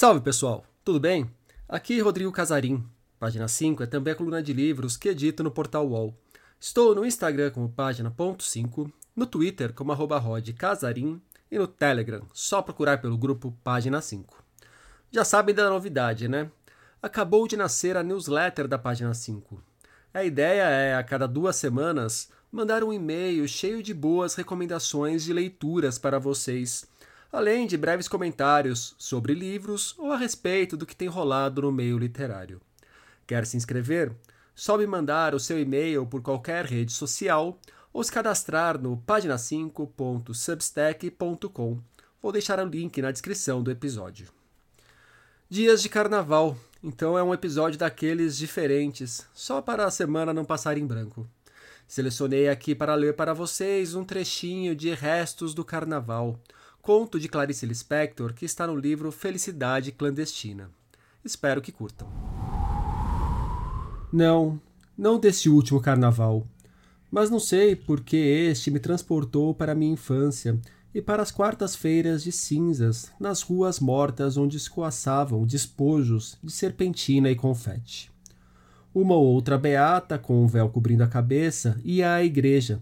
Salve pessoal, tudo bem? Aqui Rodrigo Casarim. Página 5 é também a coluna de livros que edito no portal UOL. Estou no Instagram como página.5, no Twitter como arroba rodcasarim e no Telegram, só procurar pelo grupo Página 5. Já sabem da novidade, né? Acabou de nascer a newsletter da Página 5. A ideia é, a cada duas semanas, mandar um e-mail cheio de boas recomendações de leituras para vocês além de breves comentários sobre livros ou a respeito do que tem rolado no meio literário. Quer se inscrever? Só me mandar o seu e-mail por qualquer rede social ou se cadastrar no página5.substack.com. Vou deixar o link na descrição do episódio. Dias de carnaval, então é um episódio daqueles diferentes, só para a semana não passar em branco. Selecionei aqui para ler para vocês um trechinho de Restos do Carnaval, conto de Clarice Lispector que está no livro Felicidade Clandestina. Espero que curtam. Não, não desse último carnaval, mas não sei por que este me transportou para minha infância e para as quartas-feiras de cinzas nas ruas mortas onde escoaçavam despojos de serpentina e confete. Uma ou outra beata com um véu cobrindo a cabeça ia à igreja,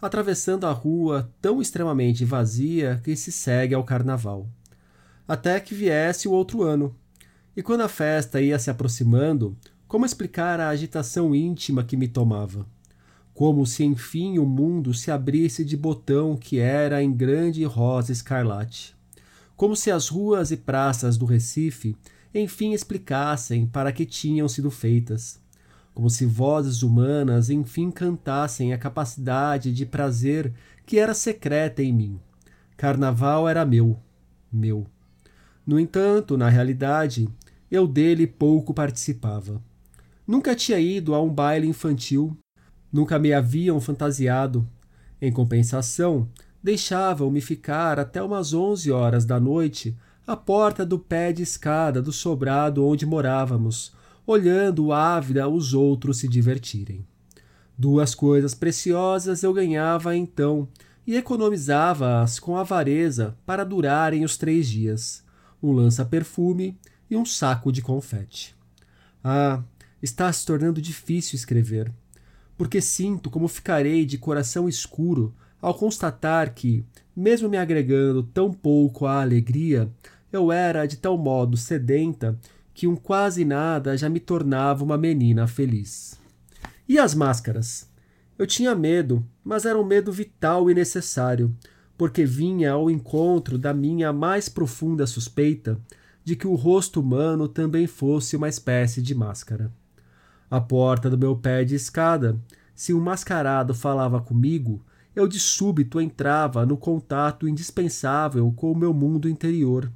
atravessando a rua tão extremamente vazia que se segue ao carnaval. Até que viesse o outro ano. E quando a festa ia se aproximando, como explicar a agitação íntima que me tomava? Como se enfim o mundo se abrisse de botão que era em grande rosa escarlate. Como se as ruas e praças do Recife enfim explicassem para que tinham sido feitas como se vozes humanas enfim cantassem a capacidade de prazer que era secreta em mim. Carnaval era meu, meu. No entanto, na realidade, eu dele pouco participava. Nunca tinha ido a um baile infantil, nunca me haviam fantasiado. Em compensação, deixavam-me ficar até umas onze horas da noite à porta do pé de escada do sobrado onde morávamos, olhando ávida os outros se divertirem. Duas coisas preciosas eu ganhava então e economizava-as com avareza para durarem os três dias: um lança-perfume e um saco de confete. Ah, está se tornando difícil escrever, porque sinto como ficarei de coração escuro ao constatar que, mesmo me agregando tão pouco à alegria, eu era de tal modo sedenta que um quase nada já me tornava uma menina feliz. E as máscaras? Eu tinha medo, mas era um medo vital e necessário, porque vinha ao encontro da minha mais profunda suspeita de que o rosto humano também fosse uma espécie de máscara. À porta do meu pé de escada, se um mascarado falava comigo, eu de súbito entrava no contato indispensável com o meu mundo interior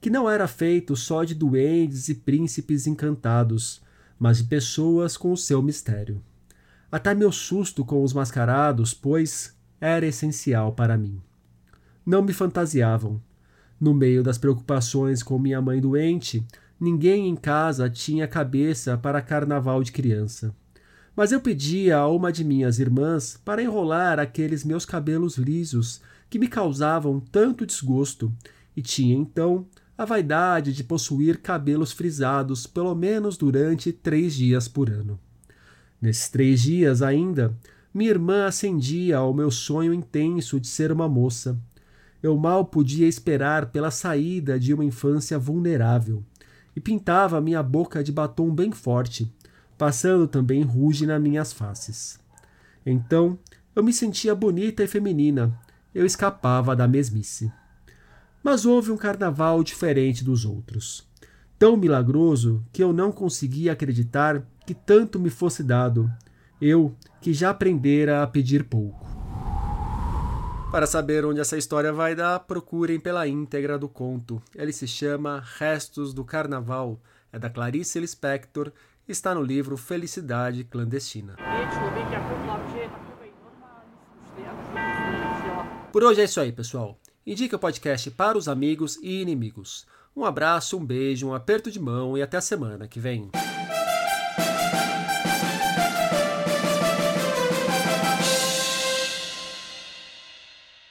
que não era feito só de duendes e príncipes encantados, mas de pessoas com o seu mistério. Até meu susto com os mascarados, pois, era essencial para mim. Não me fantasiavam. No meio das preocupações com minha mãe doente, ninguém em casa tinha cabeça para carnaval de criança. Mas eu pedia a uma de minhas irmãs para enrolar aqueles meus cabelos lisos que me causavam tanto desgosto, e tinha então a vaidade de possuir cabelos frisados pelo menos durante três dias por ano. Nesses três dias ainda, minha irmã acendia ao meu sonho intenso de ser uma moça. Eu mal podia esperar pela saída de uma infância vulnerável e pintava minha boca de batom bem forte, passando também ruge nas minhas faces. Então, eu me sentia bonita e feminina. Eu escapava da mesmice. Mas houve um carnaval diferente dos outros. Tão milagroso que eu não conseguia acreditar que tanto me fosse dado, eu que já aprendera a pedir pouco. Para saber onde essa história vai dar, procurem pela íntegra do conto. Ele se chama Restos do Carnaval, é da Clarice Lispector está no livro Felicidade Clandestina. Por hoje é isso aí, pessoal. Indique o podcast para os amigos e inimigos. Um abraço, um beijo, um aperto de mão e até a semana que vem.